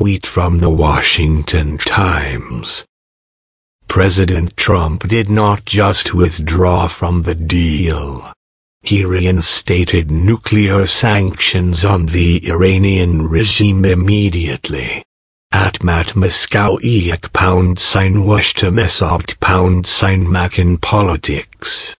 tweet from the Washington Times. President Trump did not just withdraw from the deal. He reinstated nuclear sanctions on the Iranian regime immediately. At Matt Moscow pound sign wash to pound sign Mac in politics.